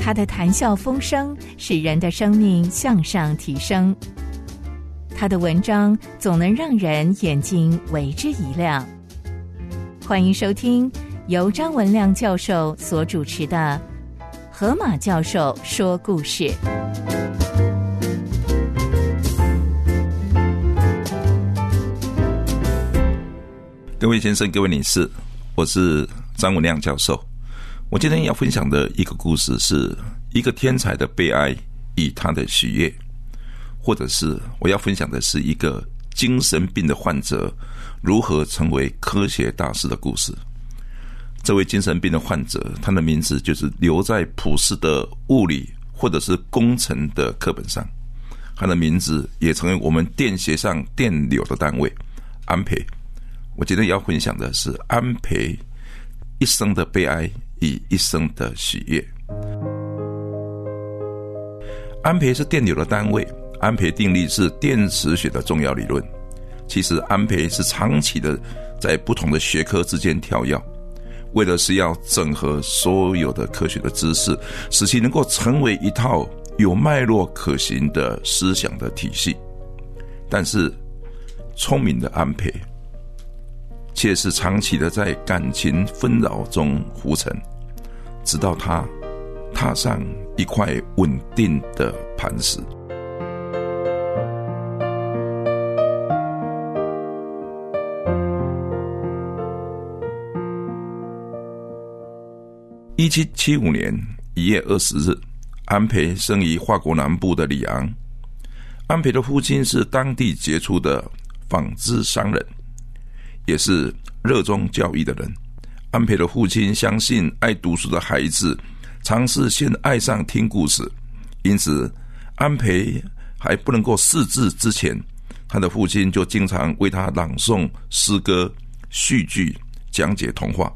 他的谈笑风生使人的生命向上提升，他的文章总能让人眼睛为之一亮。欢迎收听由张文亮教授所主持的《河马教授说故事》。各位先生、各位女士，我是张文亮教授。我今天要分享的一个故事，是一个天才的悲哀与他的喜悦，或者是我要分享的是一个精神病的患者如何成为科学大师的故事。这位精神病的患者，他的名字就是留在普世的物理或者是工程的课本上，他的名字也成为我们电学上电流的单位——安培。我今天要分享的是安培一生的悲哀与一生的喜悦。安培是电流的单位，安培定律是电磁学的重要理论。其实安培是长期的在不同的学科之间跳跃，为的是要整合所有的科学的知识，使其能够成为一套有脉络可行的思想的体系。但是聪明的安培。却是长期的在感情纷扰中浮沉，直到他踏上一块稳定的磐石。一七七五年一月二十日，安培生于法国南部的里昂。安培的父亲是当地杰出的纺织商人。也是热衷教育的人。安培的父亲相信爱读书的孩子尝试先爱上听故事，因此安培还不能够识字之前，他的父亲就经常为他朗诵诗歌、戏剧、讲解童话。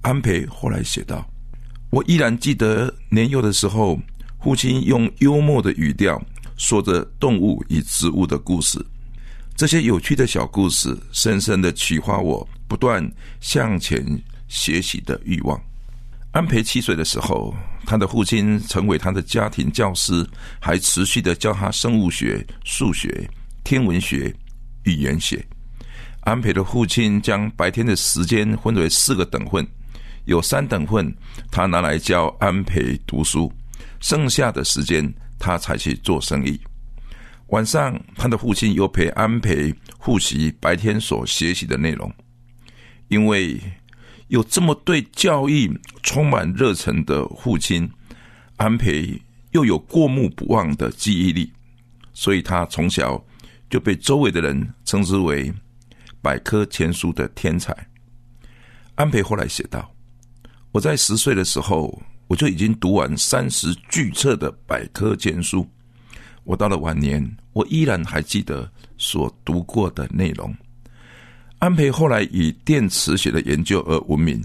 安培后来写道：“我依然记得年幼的时候，父亲用幽默的语调说着动物与植物的故事。”这些有趣的小故事，深深的启发我不断向前学习的欲望。安培七岁的时候，他的父亲成为他的家庭教师，还持续的教他生物学、数学、天文学、语言学。安培的父亲将白天的时间分为四个等份，有三等份他拿来教安培读书，剩下的时间他才去做生意。晚上，他的父亲又陪安培复习白天所学习的内容。因为有这么对教育充满热忱的父亲，安培又有过目不忘的记忆力，所以他从小就被周围的人称之为百科全书的天才。安培后来写道：“我在十岁的时候，我就已经读完三十巨册的百科全书。”我到了晚年，我依然还记得所读过的内容。安培后来以电磁学的研究而闻名，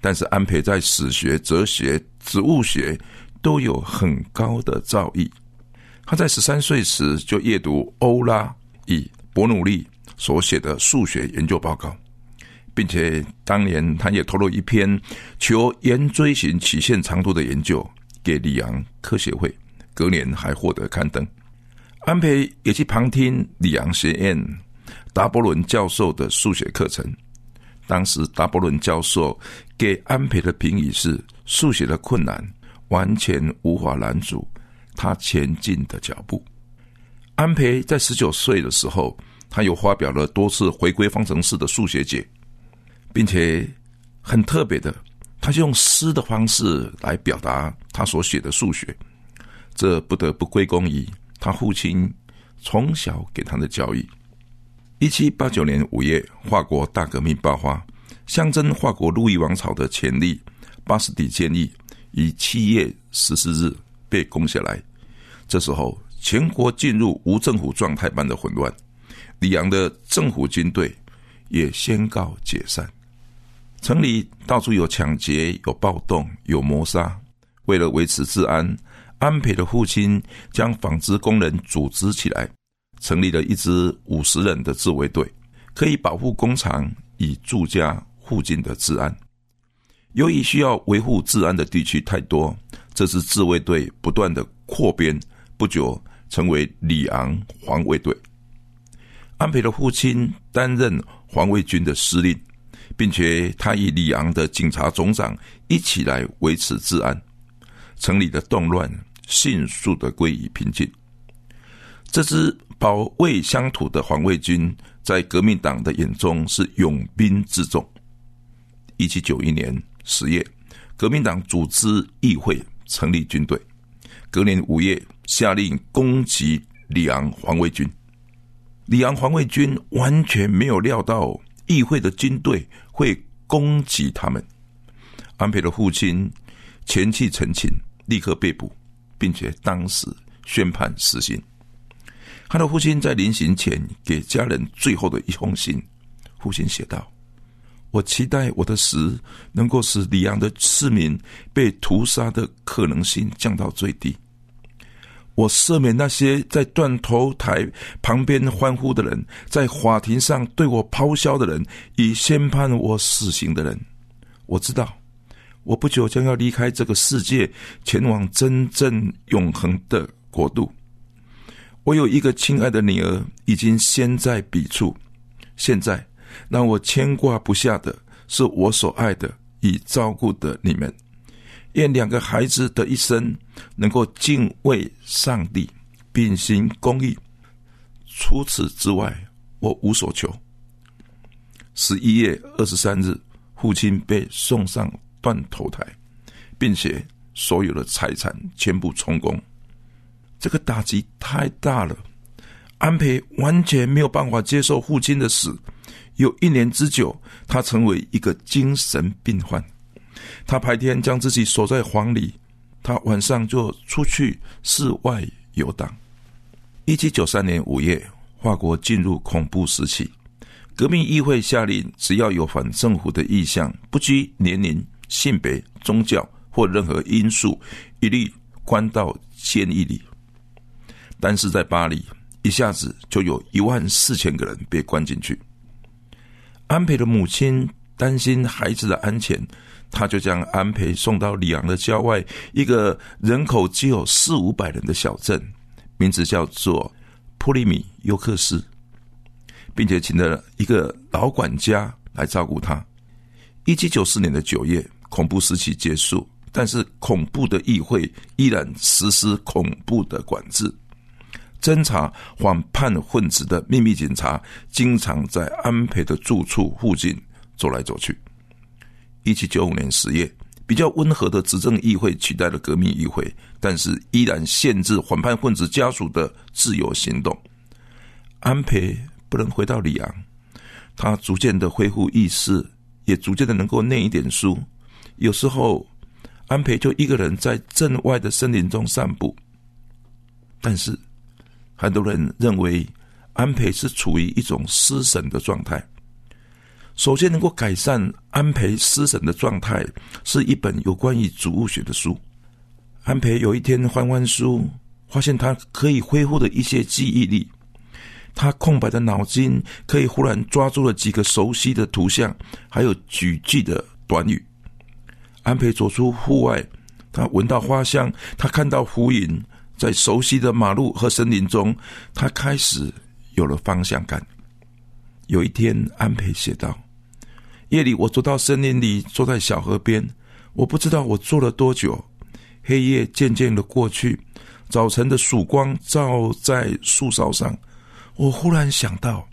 但是安培在史学、哲学、植物学都有很高的造诣。他在十三岁时就阅读欧拉以伯努利所写的数学研究报告，并且当年他也投入一篇求圆锥形曲线长度的研究给里昂科学会。隔年还获得刊登。安培也去旁听里昂学院达伯伦教授的数学课程。当时达伯伦教授给安培的评语是：数学的困难完全无法拦阻他前进的脚步。安培在十九岁的时候，他又发表了多次回归方程式的数学解，并且很特别的，他就用诗的方式来表达他所写的数学。这不得不归功于他父亲从小给他的教育。一七八九年五月，法国大革命爆发，象征法国路易王朝的权力——巴士底监狱，于七月十四日被攻下来。这时候，全国进入无政府状态般的混乱，里昂的政府军队也宣告解散。城里到处有抢劫、有暴动、有谋杀。为了维持治安。安培的父亲将纺织工人组织起来，成立了一支五十人的自卫队，可以保护工厂与住家附近的治安。由于需要维护治安的地区太多，这支自卫队不断的扩编，不久成为里昂防卫队。安培的父亲担任防卫军的司令，并且他与里昂的警察总长一起来维持治安，城里的动乱迅速的归于平静。这支保卫乡土的防卫军，在革命党的眼中是勇兵之重。一七九一年十月，革命党组织议会成立军队。隔年五月，下令攻击里昂防卫军。里昂防卫军完全没有料到议会的军队会攻击他们。安培的父亲前去陈情，立刻被捕，并且当时宣判死刑。他的父亲在临行前给家人最后的一封信，父亲写道：“我期待我的死能够使里昂的市民被屠杀的可能性降到最低。”我赦免那些在断头台旁边欢呼的人，在法庭上对我咆哮的人，以宣判我死刑的人。我知道，我不久将要离开这个世界，前往真正永恒的国度。我有一个亲爱的女儿，已经先在彼处。现在让我牵挂不下的是我所爱的、已照顾的你们。愿两个孩子的一生能够敬畏上帝，秉行公义。除此之外，我无所求。十一月二十三日，父亲被送上断投胎，并且所有的财产全部充公。这个打击太大了，安培完全没有办法接受父亲的死。有一年之久，他成为一个精神病患。他白天将自己锁在房里，他晚上就出去室外游荡。一七九三年五月，法国进入恐怖时期，革命议会下令，只要有反政府的意向，不拘年龄、性别、宗教或任何因素，一律关到监狱里。但是在巴黎，一下子就有一万四千个人被关进去。安培的母亲担心孩子的安全。他就将安培送到里昂的郊外一个人口只有四五百人的小镇，名字叫做普利米尤克斯，并且请了一个老管家来照顾他。一七九四年的九月，恐怖时期结束，但是恐怖的议会依然实施恐怖的管制，侦查反叛分子的秘密警察经常在安培的住处附近走来走去。一七九五年十月，比较温和的执政议会取代了革命议会，但是依然限制反叛分子家属的自由行动。安培不能回到里昂，他逐渐的恢复意识，也逐渐的能够念一点书。有时候，安培就一个人在镇外的森林中散步。但是，很多人认为安培是处于一种失神的状态。首先，能够改善安培失神的状态，是一本有关于植物学的书。安培有一天翻翻书，发现他可以恢复的一些记忆力。他空白的脑筋可以忽然抓住了几个熟悉的图像，还有几句的短语。安培走出户外，他闻到花香，他看到浮影，在熟悉的马路和森林中，他开始有了方向感。有一天，安培写道。夜里，我走到森林里，坐在小河边。我不知道我坐了多久。黑夜渐渐的过去，早晨的曙光照在树梢上。我忽然想到，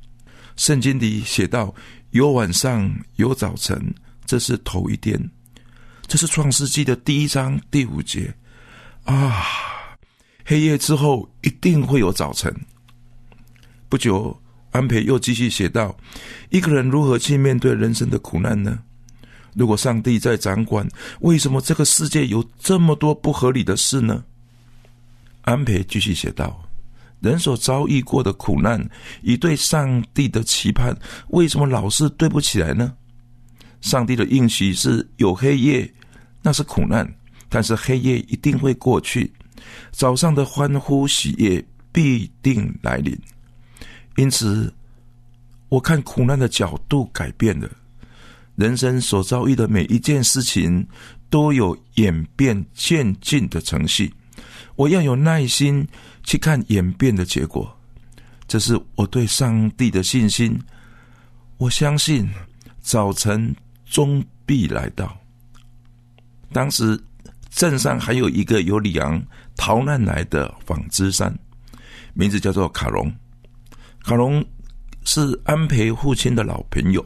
圣经里写道：“有晚上，有早晨。”这是头一天。这是创世纪的第一章第五节。啊，黑夜之后一定会有早晨。不久。安培又继续写道：“一个人如何去面对人生的苦难呢？如果上帝在掌管，为什么这个世界有这么多不合理的事呢？”安培继续写道：“人所遭遇过的苦难，以对上帝的期盼，为什么老是对不起来呢？上帝的应许是有黑夜，那是苦难，但是黑夜一定会过去，早上的欢呼喜悦必定来临。”因此，我看苦难的角度改变了。人生所遭遇的每一件事情都有演变渐进的程序，我要有耐心去看演变的结果。这是我对上帝的信心。我相信早晨终必来到。当时镇上还有一个由里昂逃难来的纺织商，名字叫做卡隆。卡隆是安培父亲的老朋友。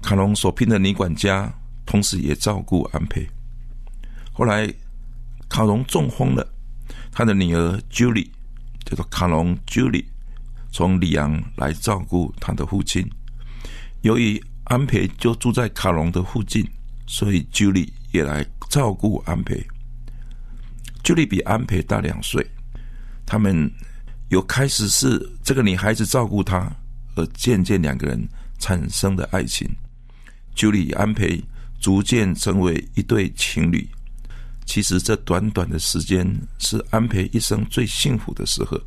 卡隆所聘的女管家，同时也照顾安培。后来，卡隆中风了，他的女儿 Julie 叫做卡隆 Julie，从里昂来照顾他的父亲。由于安培就住在卡隆的附近，所以 Julie 也来照顾安培。Julie 比安培大两岁，他们由开始是这个女孩子照顾他，而渐渐两个人产生的爱情。朱莉安培逐渐成为一对情侣。其实这短短的时间是安培一生最幸福的时候。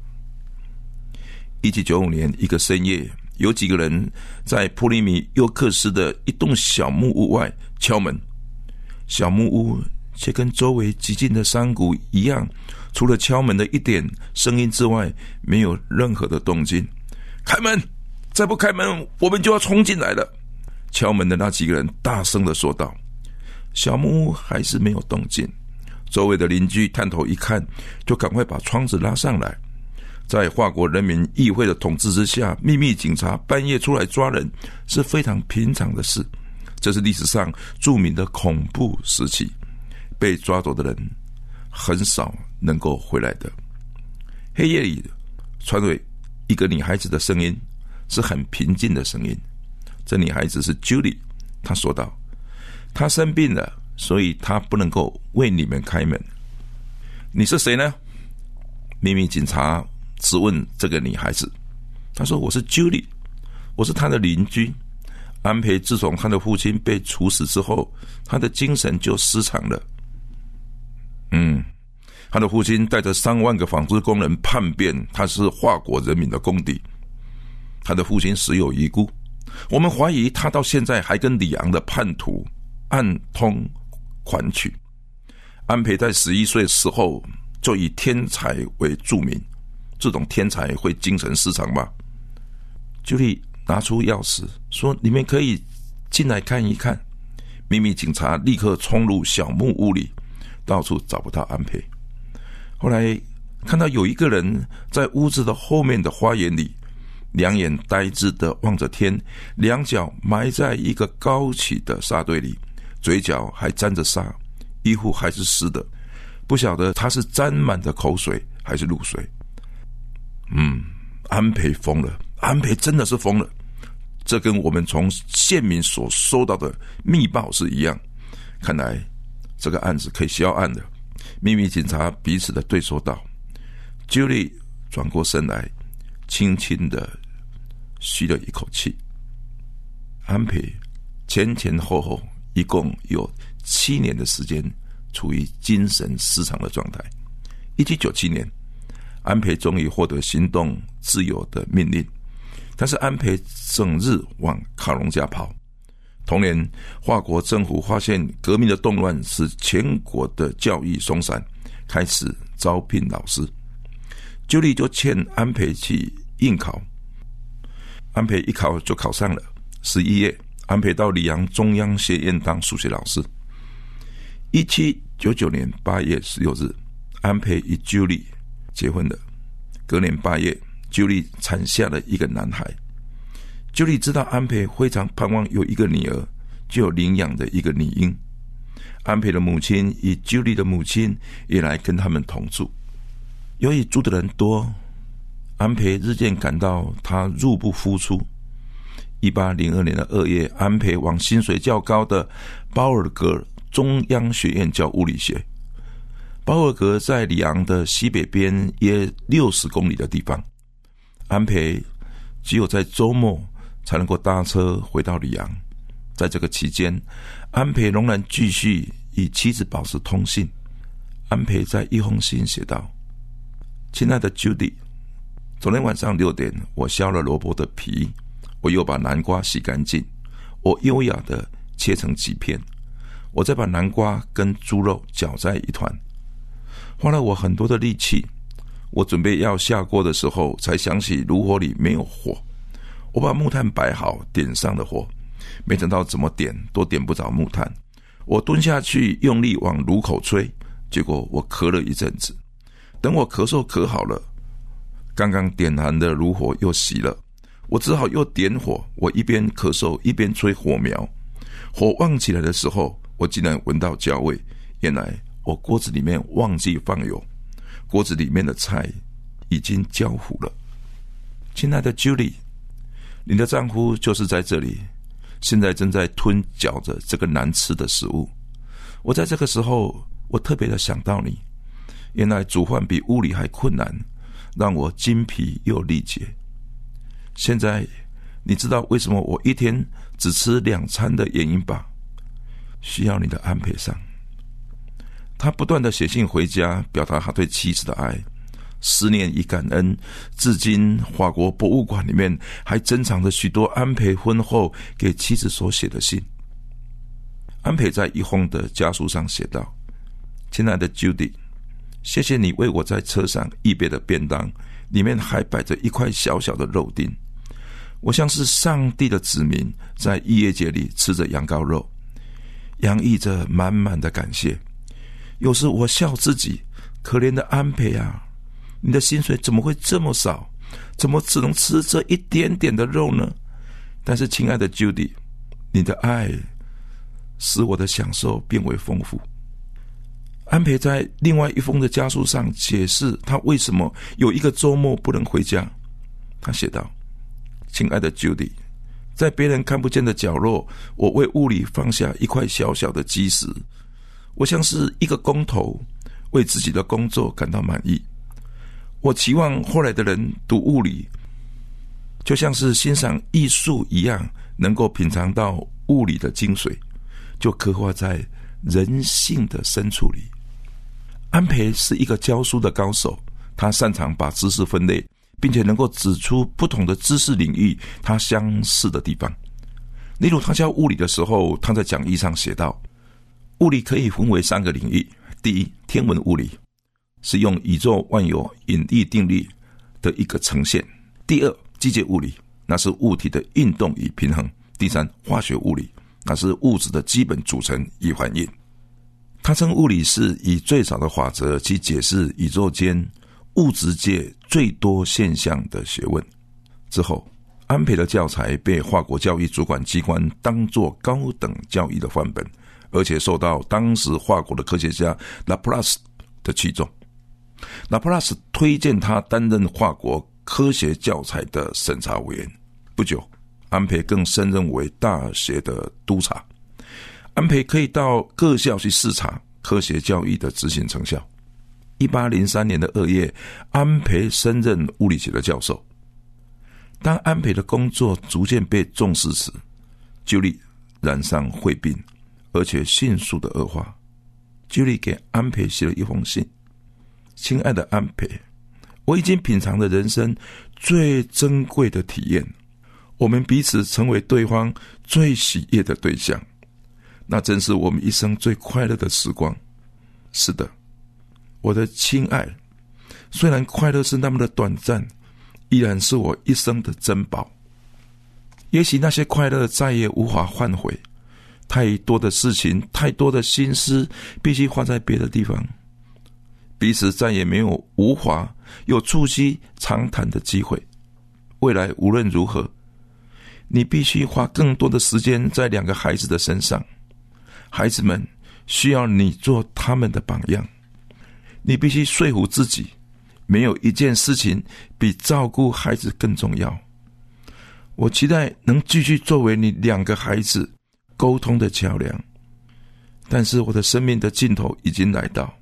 一九九五年一个深夜，有几个人在普利米尤克斯的一栋小木屋外敲门。小木屋却跟周围寂静的山谷一样，除了敲门的一点声音之外，没有任何的动静。开门！再不开门，我们就要冲进来了。敲门的那几个人大声的说道：“小木屋还是没有动静。”周围的邻居探头一看，就赶快把窗子拉上来。在法国人民议会的统治之下，秘密警察半夜出来抓人是非常平常的事。这是历史上著名的恐怖时期，被抓走的人很少能够回来的。黑夜里传来一个女孩子的声音，是很平静的声音。这女孩子是 Julie，她说道：“她生病了，所以她不能够为你们开门。你是谁呢？”秘密警察质问这个女孩子。她说：“我是 Julie，我是她的邻居。安培自从他的父亲被处死之后，他的精神就失常了。嗯，他的父亲带着三万个纺织工人叛变，他是华国人民的公敌。他的父亲死有遗孤。”我们怀疑他到现在还跟李昂的叛徒暗通款曲。安培在十一岁时候就以天才为著名，这种天才会精神失常吧？朱莉拿出钥匙说：“你们可以进来看一看。”秘密警察立刻冲入小木屋里，到处找不到安培。后来看到有一个人在屋子的后面的花园里。两眼呆滞的望着天，两脚埋在一个高起的沙堆里，嘴角还沾着沙，衣服还是湿的，不晓得他是沾满的口水还是露水。嗯，安培疯了，安培真的是疯了，这跟我们从县民所收到的密报是一样。看来这个案子可以销案了。秘密警察彼此的对说道。Julie 转过身来，轻轻的。吸了一口气，安培前前后后一共有七年的时间处于精神失常的状态。一七九七年，安培终于获得行动自由的命令，但是安培整日往卡隆家跑。同年，华国政府发现革命的动乱使全国的教育松散，开始招聘老师。朱莉就劝安培去应考。安培一考就考上了。十一月，安培到里昂中央学院当数学老师。一七九九年八月十六日，安培与朱莉结婚了。隔年八月朱莉产下了一个男孩。朱莉知道安培非常盼望有一个女儿，就有领养的一个女婴。安培的母亲与朱莉的母亲也来跟他们同住。由于住的人多。安培日渐感到他入不敷出。一八零二年的二月，安培往薪水较高的包尔格中央学院教物理学。包尔格在里昂的西北边约六十公里的地方。安培只有在周末才能够搭车回到里昂。在这个期间，安培仍然继续与妻子保持通信。安培在一封信写道：“亲爱的 Judy。”昨天晚上六点，我削了萝卜的皮，我又把南瓜洗干净。我优雅的切成几片，我再把南瓜跟猪肉搅在一团，花了我很多的力气。我准备要下锅的时候，才想起炉火里没有火。我把木炭摆好，点上了火，没等到怎么点都点不着木炭。我蹲下去用力往炉口吹，结果我咳了一阵子。等我咳嗽咳好了，刚刚点燃的炉火又熄了，我只好又点火。我一边咳嗽一边吹火苗，火旺起来的时候，我竟然闻到焦味。原来我锅子里面忘记放油。锅子里面的菜已经焦糊了，亲爱的 Julie，你的丈夫就是在这里，现在正在吞嚼着这个难吃的食物。我在这个时候，我特别的想到你，原来煮饭比物理还困难，让我精疲又力竭。现在你知道为什么我一天只吃两餐的原因吧？需要你的安排上。他不断的写信回家，表达他对妻子的爱，思念与感恩。至今，法国博物馆里面还珍藏着许多安培婚后给妻子所写的信。安培在一封的家书上写道：“亲爱的 Judy，谢谢你为我在车上预备的便当，里面还摆着一块小小的肉丁。我像是上帝的子民，在逾越节里吃着羊羔肉，洋溢着满满的感谢。”有时我笑自己，可怜的安培啊，你的薪水怎么会这么少？怎么只能吃这一点点的肉呢？但是，亲爱的 Judy，你的爱使我的享受变为丰富。安培在另外一封的家书上解释他为什么有一个周末不能回家。他写道：“亲爱的 Judy，在别人看不见的角落，我为屋里放下一块小小的基石。”我像是一个工头，为自己的工作感到满意。我期望后来的人读物理，就像是欣赏艺术一样，能够品尝到物理的精髓，就刻画在人性的深处里。安培是一个教书的高手，他擅长把知识分类，并且能够指出不同的知识领域它相似的地方。例如，他教物理的时候，他在讲义上写道。物理可以分为三个领域：第一，天文物理是用宇宙万有引力定律的一个呈现；第二，机械物理那是物体的运动与平衡；第三，化学物理那是物质的基本组成与反应。他称物理是以最少的法则去解释宇宙间物质界最多现象的学问。之后，安培的教材被法国教育主管机关当作高等教育的范本。而且受到当时法国的科学家拉普拉斯的器重，拉普拉斯推荐他担任法国科学教材的审查委员。不久，安培更升任为大学的督察。安培可以到各校去视察科学教育的执行成效。一八零三年的二月，安培升任物理学的教授。当安培的工作逐渐被重视时，就力染上肺病。而且迅速的恶化。居里给安培写了一封信：“亲爱的安培，我已经品尝了人生最珍贵的体验，我们彼此成为对方最喜悦的对象，那真是我们一生最快乐的时光。是的，我的亲爱，虽然快乐是那么的短暂，依然是我一生的珍宝。也许那些快乐再也无法换回。”太多的事情，太多的心思，必须花在别的地方。彼此再也没有无法有促膝长谈的机会。未来无论如何，你必须花更多的时间在两个孩子的身上。孩子们需要你做他们的榜样。你必须说服自己，没有一件事情比照顾孩子更重要。我期待能继续作为你两个孩子。沟通的桥梁，但是我的生命的尽头已经来到，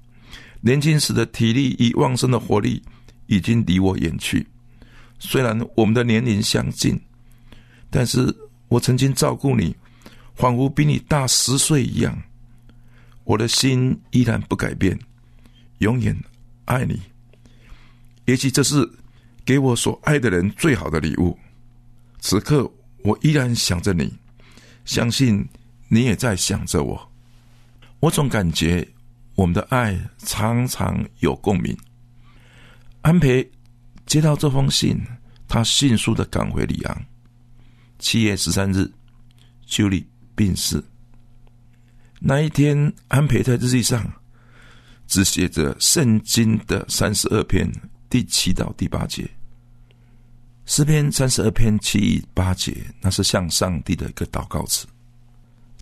年轻时的体力与旺盛的活力已经离我远去。虽然我们的年龄相近，但是我曾经照顾你，仿佛比你大十岁一样。我的心依然不改变，永远爱你。也许这是给我所爱的人最好的礼物。此刻，我依然想着你。相信你也在想着我。我总感觉我们的爱常常有共鸣。安培接到这封信，他迅速的赶回里昂。七月十三日，修理病逝。那一天，安培在日记上只写着圣经的三十二篇第七到第八节。诗篇三十二篇七八节，那是向上帝的一个祷告词。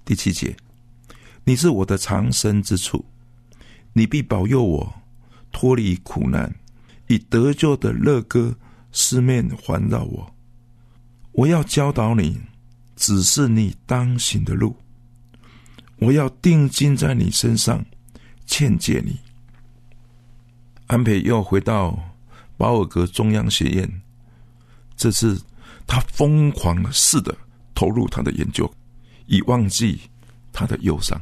第七节。你是我的藏身之处，你必保佑我脱离苦难，以得救的乐歌四面环绕我。我要教导你，只是你当行的路。我要定睛在你身上，劝诫你。安培又回到保尔格中央学院，这次他疯狂似的投入他的研究，以忘记他的忧伤。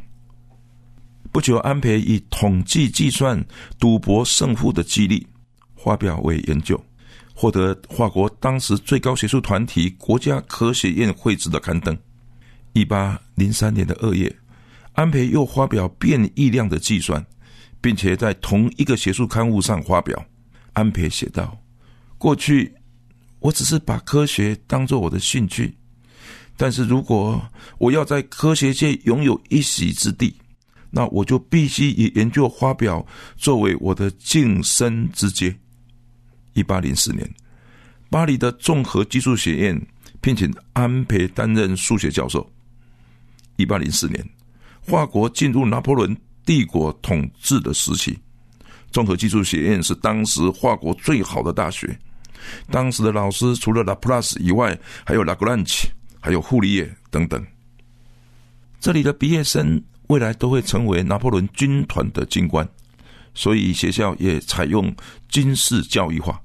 不久，安培以统计计算赌博胜负的几率发表为研究，获得法国当时最高学术团体国家科学院会址的刊登。一八零三年的二月，安培又发表变异量的计算，并且在同一个学术刊物上发表。安培写道：“过去我只是把科学当做我的兴趣，但是如果我要在科学界拥有一席之地。”那我就必须以研究发表作为我的晋升之阶。一八零四年，巴黎的综合技术学院聘请安培担任数学教授。一八零四年，法国进入拿破仑帝国统治的时期，综合技术学院是当时法国最好的大学。当时的老师除了拉普拉斯以外，还有拉格朗奇，还有傅里叶等等。这里的毕业生。未来都会成为拿破仑军团的军官，所以学校也采用军事教育化。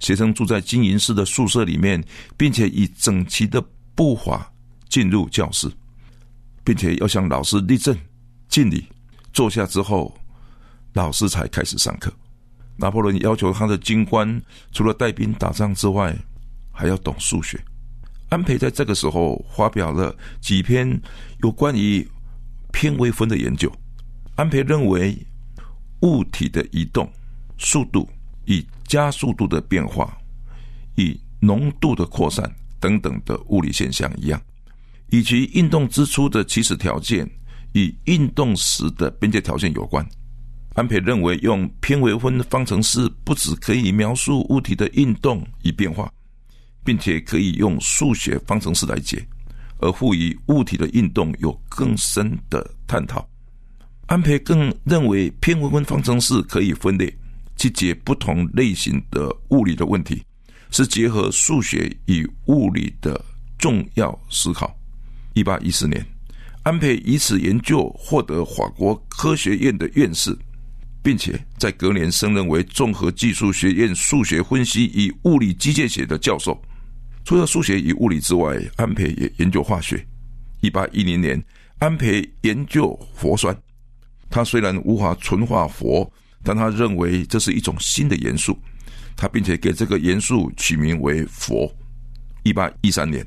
学生住在经营式的宿舍里面，并且以整齐的步伐进入教室，并且要向老师立正、敬礼。坐下之后，老师才开始上课。拿破仑要求他的军官除了带兵打仗之外，还要懂数学。安培在这个时候发表了几篇有关于。偏微分的研究，安培认为物体的移动速度与加速度的变化、以浓度的扩散等等的物理现象一样，以及运动之初的起始条件与运动时的边界条件有关。安培认为，用偏微分方程式不只可以描述物体的运动与变化，并且可以用数学方程式来解。而赋予物体的运动有更深的探讨。安培更认为偏微分方程式可以分类，去解不同类型的物理的问题，是结合数学与物理的重要思考。一八一四年，安培以此研究获得法国科学院的院士，并且在隔年升任为综合技术学院数学分析与物理机械学的教授。除了数学与物理之外，安培也研究化学。一八一零年，安培研究佛酸。他虽然无法纯化佛，但他认为这是一种新的元素。他并且给这个元素取名为佛。一八一三年，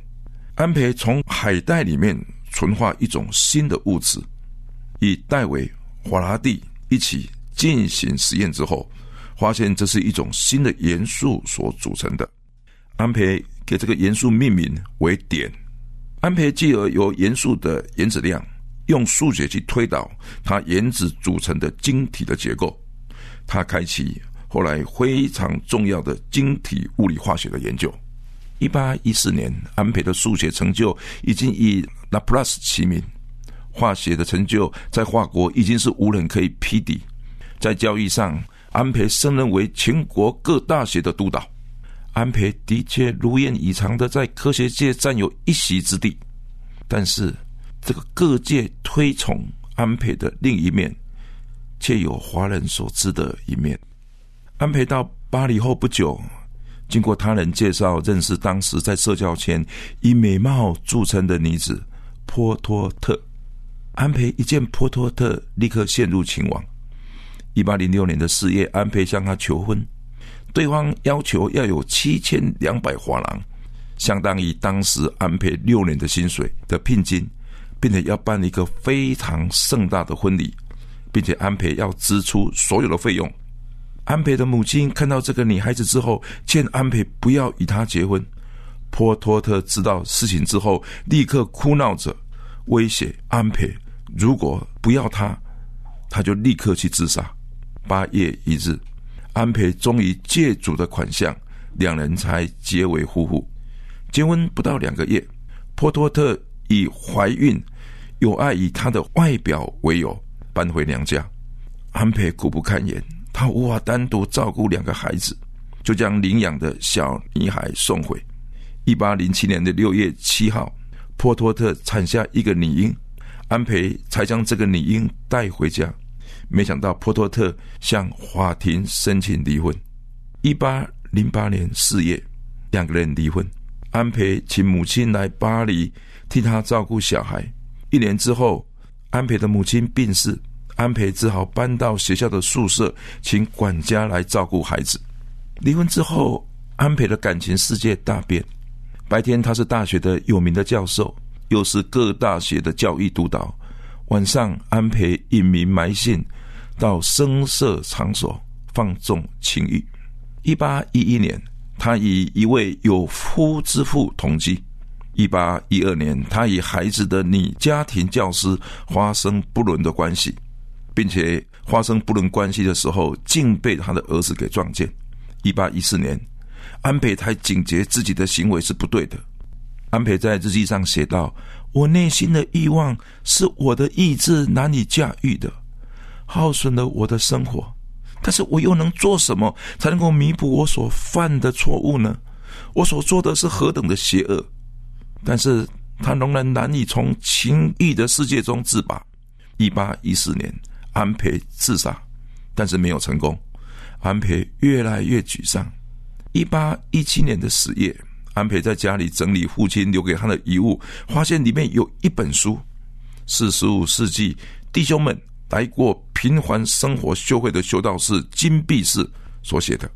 安培从海带里面纯化一种新的物质，与戴维、法拉第一起进行实验之后，发现这是一种新的元素所组成的。安培。给这个元素命名为碘，安培继而由元素的原子量用数学去推导它原子组成的晶体的结构，他开启后来非常重要的晶体物理化学的研究。一八一四年，安培的数学成就已经以拉普拉斯齐名，化学的成就在法国已经是无人可以匹敌。在教育上，安培升任为全国各大学的督导。安培的确如愿以偿的在科学界占有一席之地，但是这个各界推崇安培的另一面，却有华人所知的一面。安培到巴黎后不久，经过他人介绍，认识当时在社交圈以美貌著称的女子波托特。安培一见波托特，立刻陷入情网。一八零六年的四月，安培向她求婚。对方要求要有七千两百华郎，相当于当时安培六年的薪水的聘金，并且要办一个非常盛大的婚礼，并且安培要支出所有的费用。安培的母亲看到这个女孩子之后，劝安培不要与她结婚。波托特知道事情之后，立刻哭闹着威胁安培：如果不要他，他就立刻去自杀。八月一日，安培终于借主的款项，两人才结为夫妇。结婚不到两个月，波托特以怀孕、有爱以她的外表为由搬回娘家。安培苦不堪言，他无法单独照顾两个孩子，就将领养的小女孩送回。一八零七年的六月七号，波托特产下一个女婴，安培才将这个女婴带回家。没想到波托特向法庭申请离婚。一八零八年四月，两个人离婚。安培请母亲来巴黎替他照顾小孩。一年之后，安培的母亲病逝，安培只好搬到学校的宿舍，请管家来照顾孩子。离婚之后，安培的感情世界大变。白天他是大学的有名的教授，又是各大学的教育督导。晚上安培隐名埋信，到声色场所放纵情欲。一八一一年，他与一位有夫之妇同居。一八一二年，他与孩子的女家庭教师发生不伦的关系，并且发生不伦关系的时候，竟被他的儿子给撞见。一八一四年。安培才警觉自己的行为是不对的。安培在日记上写道：“我内心的欲望是我的意志难以驾驭的，耗损了我的生活。但是我又能做什么才能够弥补我所犯的错误呢？我所做的是何等的邪恶！但是他仍然难以从情欲的世界中自拔。一八一四年，安培自杀，但是没有成功。安培越来越沮丧。”一八一七年的十月，安培在家里整理父亲留给他的遗物，发现里面有一本书，是十五世纪弟兄们来过平凡生活修会的修道士金币士所写的。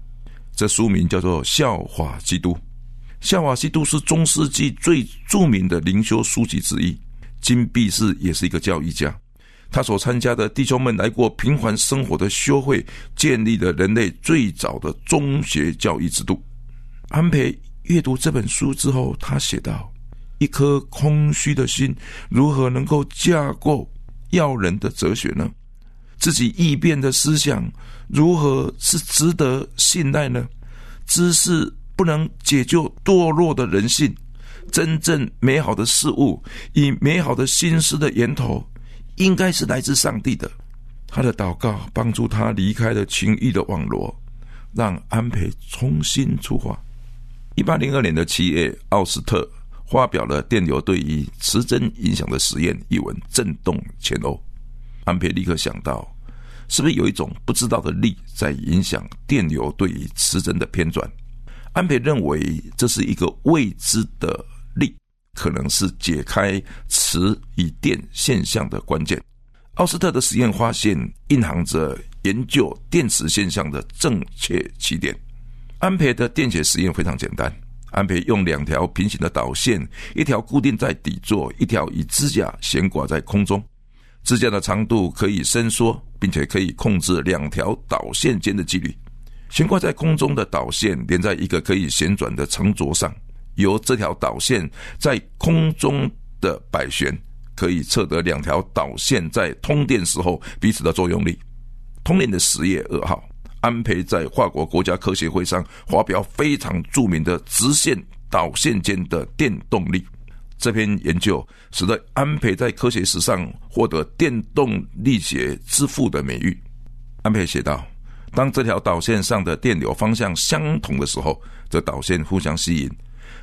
这书名叫做《笑话基督》。《笑话基督》是中世纪最著名的灵修书籍之一。金币士也是一个教育家。他所参加的弟兄们来过平凡生活的修会，建立了人类最早的中学教育制度。安培阅读这本书之后，他写道：“一颗空虚的心，如何能够架构要人的哲学呢？自己异变的思想，如何是值得信赖呢？知识不能解救堕落的人性，真正美好的事物，以美好的心思的源头。”应该是来自上帝的，他的祷告帮助他离开了情欲的网罗，让安培重新出发。一八零二年的七月，奥斯特发表了电流对于磁针影响的实验一文，震动前欧。安培立刻想到，是不是有一种不知道的力在影响电流对于磁针的偏转？安培认为这是一个未知的力。可能是解开磁与电现象的关键。奥斯特的实验发现，蕴含着研究电磁现象的正确起点。安培的电解实验非常简单。安培用两条平行的导线，一条固定在底座，一条以支架悬挂在空中。支架的长度可以伸缩，并且可以控制两条导线间的距离。悬挂在空中的导线连在一个可以旋转的长轴上。由这条导线在空中的摆旋，可以测得两条导线在通电时候彼此的作用力。同年的十月二号，安培在法国国家科学会上发表非常著名的直线导线间的电动力。这篇研究使得安培在科学史上获得电动力学之父的美誉。安培写道：“当这条导线上的电流方向相同的时候，则导线互相吸引。”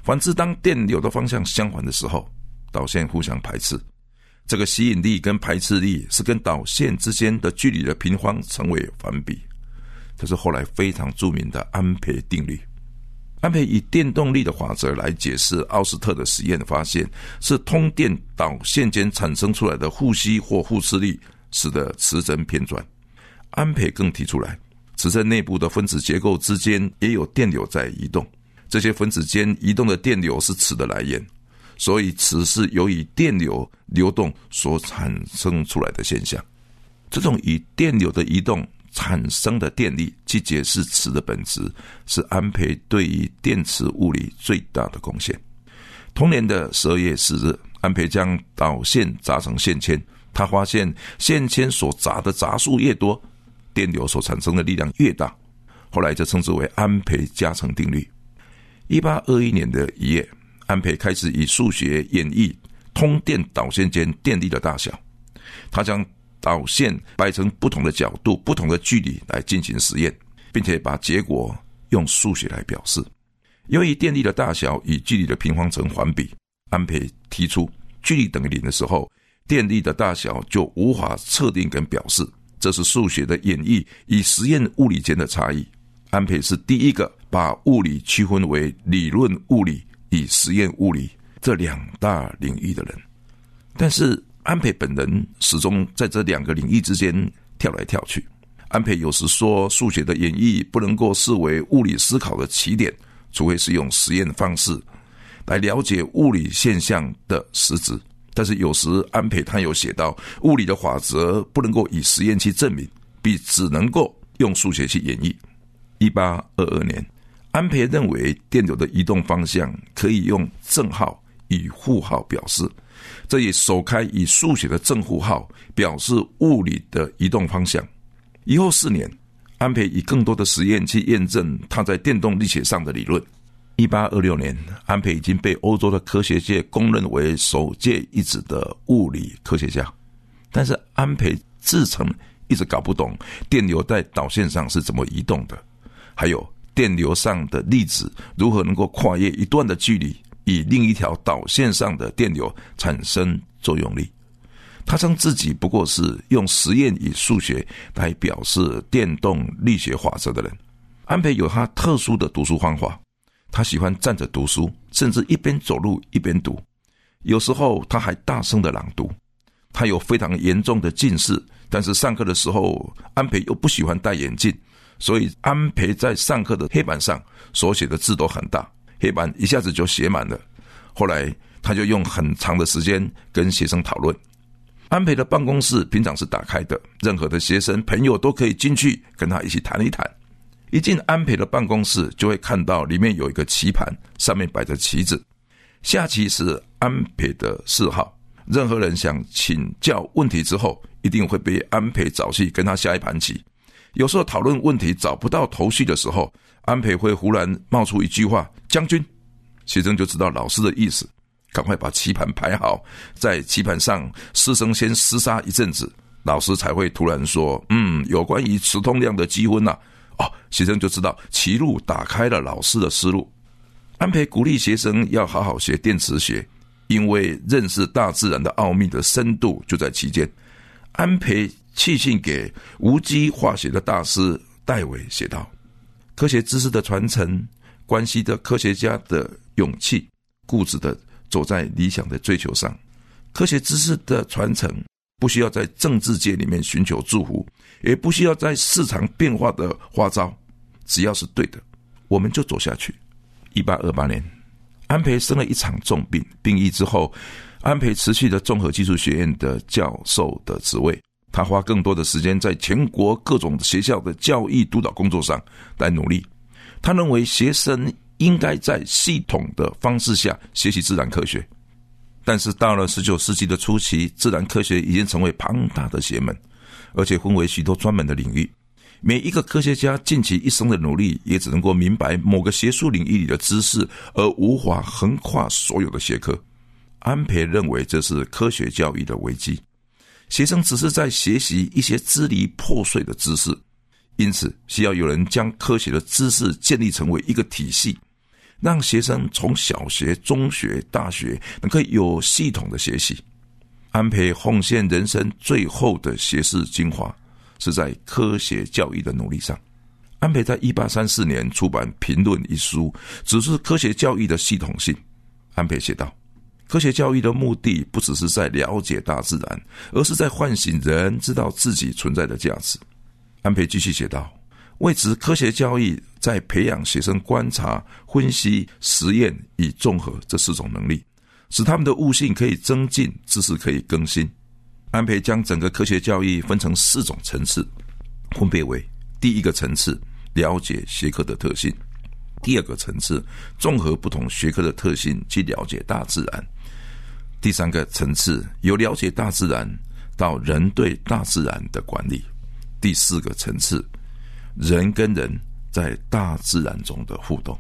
反之，当电流的方向相反的时候，导线互相排斥。这个吸引力跟排斥力是跟导线之间的距离的平方成为反比。这是后来非常著名的安培定律。安培以电动力的法则来解释奥斯特的实验，发现是通电导线间产生出来的互吸或互斥力，使得磁针偏转。安培更提出来，磁针内部的分子结构之间也有电流在移动。这些分子间移动的电流是磁的来源，所以此是由于电流流动所产生出来的现象。这种以电流的移动产生的电力，即解释磁的本质，是安培对于电磁物理最大的贡献。同年的十二月四日，安培将导线砸成线圈，他发现线圈所砸的砸数越多，电流所产生的力量越大。后来就称之为安培加成定律。一八二一年的一月，安培开始以数学演绎通电导线间电力的大小。他将导线摆成不同的角度、不同的距离来进行实验，并且把结果用数学来表示。由于电力的大小与距离的平方成反比，安培提出距离等于零的时候，电力的大小就无法测定跟表示。这是数学的演绎与实验物理间的差异。安培是第一个把物理区分为理论物理与实验物理这两大领域的人。但是安培本人始终在这两个领域之间跳来跳去。安培有时说，数学的演绎不能够视为物理思考的起点，除非是用实验方式来了解物理现象的实质。但是有时安培他有写到，物理的法则不能够以实验去证明，必只能够用数学去演绎。一八二二年，安培认为电流的移动方向可以用正号与负号表示，这也首开以数学的正负号表示物理的移动方向。以后四年，安培以更多的实验去验证他在电动力学上的理论。一八二六年，安培已经被欧洲的科学界公认为首届一指的物理科学家。但是安培自称一直搞不懂电流在导线上是怎么移动的，还有电流上的粒子如何能够跨越一段的距离，以另一条导线上的电流产生作用力。他称自己不过是用实验与数学来表示电动力学法则的人。安培有他特殊的读书方法。他喜欢站着读书，甚至一边走路一边读。有时候他还大声的朗读。他有非常严重的近视，但是上课的时候，安培又不喜欢戴眼镜，所以安培在上课的黑板上所写的字都很大，黑板一下子就写满了。后来他就用很长的时间跟学生讨论。安培的办公室平常是打开的，任何的学生朋友都可以进去跟他一起谈一谈。一进安培的办公室，就会看到里面有一个棋盘，上面摆着棋子。下棋是安培的嗜好。任何人想请教问题之后，一定会被安培找去跟他下一盘棋。有时候讨论问题找不到头绪的时候，安培会忽然冒出一句话：“将军。”学生就知道老师的意思，赶快把棋盘排好，在棋盘上师生先厮杀一阵子，老师才会突然说：“嗯，有关于磁通量的积分呐。”哦，学生就知道歧路打开了老师的思路。安培鼓励学生要好好学电磁学，因为认识大自然的奥秘的深度就在其间。安培去信给无机化学的大师戴维写道：“科学知识的传承，关系着科学家的勇气，固执的走在理想的追求上。科学知识的传承。”不需要在政治界里面寻求祝福，也不需要在市场变化的花招，只要是对的，我们就走下去。一八二八年，安培生了一场重病，病愈之后，安培辞去了综合技术学院的教授的职位，他花更多的时间在全国各种学校的教育督导工作上来努力。他认为学生应该在系统的方式下学习自然科学。但是到了十九世纪的初期，自然科学已经成为庞大的学门，而且分为许多专门的领域。每一个科学家尽其一生的努力，也只能够明白某个学术领域里的知识，而无法横跨所有的学科。安培认为这是科学教育的危机，学生只是在学习一些支离破碎的知识，因此需要有人将科学的知识建立成为一个体系。让学生从小学、中学、大学能够有系统的学习。安培奉献人生最后的学士精华，是在科学教育的努力上。安培在一八三四年出版《评论》一书，只是科学教育的系统性。安培写道：“科学教育的目的不只是在了解大自然，而是在唤醒人知道自己存在的价值。”安培继续写道。为此，科学教育在培养学生观察、分析、实验与综合这四种能力，使他们的悟性可以增进，知识可以更新。安培将整个科学教育分成四种层次，分别为：第一个层次，了解学科的特性；第二个层次，综合不同学科的特性去了解大自然；第三个层次，由了解大自然到人对大自然的管理；第四个层次，人跟人在大自然中的互动。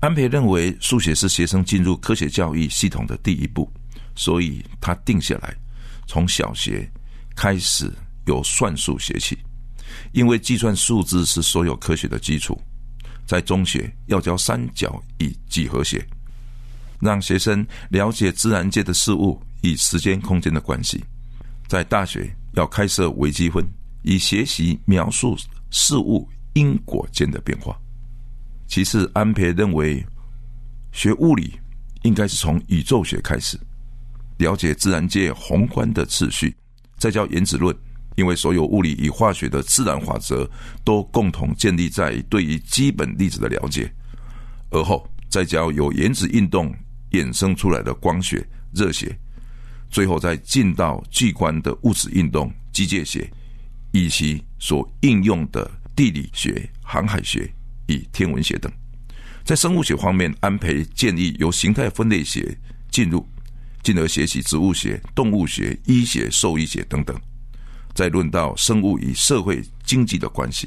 安培认为，数学是学生进入科学教育系统的第一步，所以他定下来。从小学开始由算术学起，因为计算数字是所有科学的基础。在中学要教三角与几何学，让学生了解自然界的事物与时间空间的关系。在大学要开设微积分，以学习描述事物因果间的变化。其次，安培认为学物理应该是从宇宙学开始。了解自然界宏观的次序，再教原子论，因为所有物理与化学的自然法则都共同建立在对于基本粒子的了解。而后再教有原子运动衍生出来的光学、热学，最后再进到器官的物质运动、机械学，以及所应用的地理学、航海学与天文学等。在生物学方面，安培建议由形态分类学进入。进而学习植物学、动物学、医学、兽医学等等，再论到生物与社会经济的关系，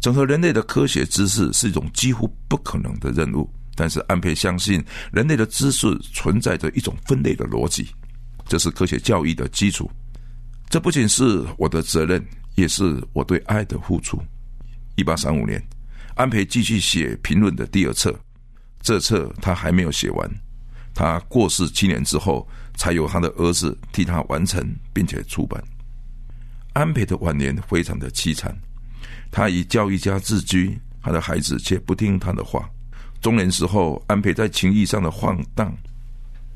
整合人类的科学知识是一种几乎不可能的任务。但是安培相信，人类的知识存在着一种分类的逻辑，这是科学教育的基础。这不仅是我的责任，也是我对爱的付出。一八三五年，安培继续写评论的第二册，这册他还没有写完。他过世七年之后，才由他的儿子替他完成并且出版。安培的晚年非常的凄惨，他以教育家自居，他的孩子却不听他的话。中年时候，安培在情谊上的晃荡，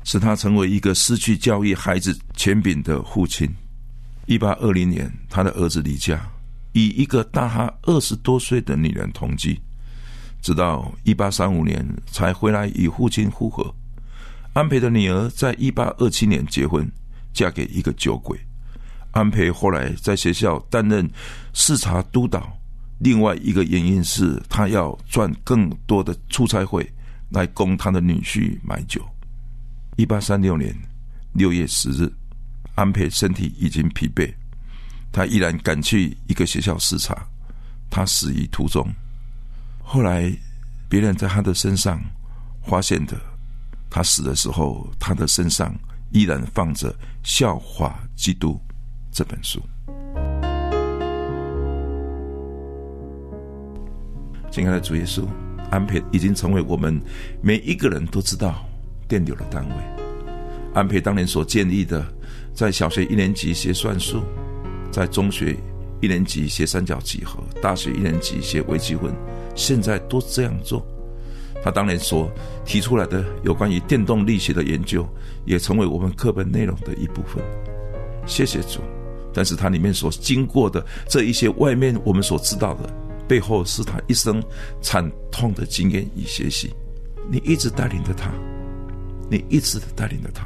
使他成为一个失去教育孩子权柄的父亲。一八二零年，他的儿子离家，与一个大他二十多岁的女人同居，直到一八三五年才回来与父亲复合。安培的女儿在一八二七年结婚，嫁给一个酒鬼。安培后来在学校担任视察督导。另外一个原因是他要赚更多的出差费来供他的女婿买酒。一八三六年六月十日，安培身体已经疲惫，他依然赶去一个学校视察。他死于途中。后来别人在他的身上发现的。他死的时候，他的身上依然放着《笑话基督》这本书。亲爱的主耶稣，安培已经成为我们每一个人都知道电流的单位。安培当年所建议的，在小学一年级学算术，在中学一年级学三角几何，大学一年级学微积分，现在都这样做。他当年所提出来的有关于电动力学的研究，也成为我们课本内容的一部分。谢谢主。但是它里面所经过的这一些外面我们所知道的，背后是他一生惨痛的经验与学习。你一直带领着他，你一直带领着他，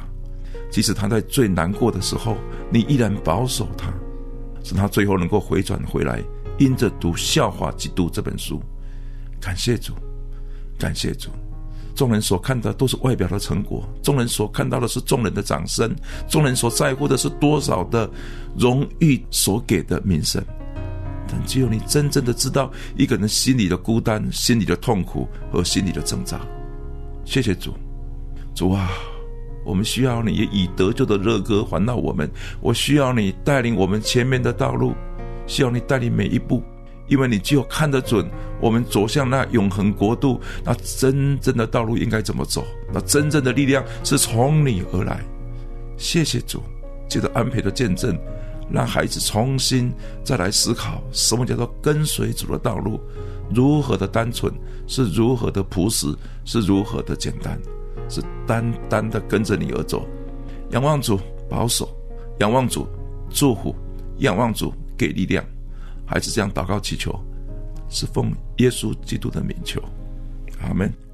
即使他在最难过的时候，你依然保守他，使他最后能够回转回来，因着读《笑话基督》这本书。感谢主。感谢主，众人所看的都是外表的成果，众人所看到的是众人的掌声，众人所在乎的是多少的荣誉所给的名声。但只有你真正的知道一个人心里的孤单、心里的痛苦和心里的挣扎。谢谢主，主啊，我们需要你以得救的热歌环绕我们，我需要你带领我们前面的道路，需要你带领每一步。因为你只有看得准我们走向那永恒国度，那真正的道路应该怎么走？那真正的力量是从你而来。谢谢主，借着安培的见证，让孩子重新再来思考什么叫做跟随主的道路，如何的单纯，是如何的朴实，是如何的简单，是单单的跟着你而走。仰望主保守，仰望主祝福，仰望主给力量。孩子这样祷告祈求，是奉耶稣基督的名求，阿门。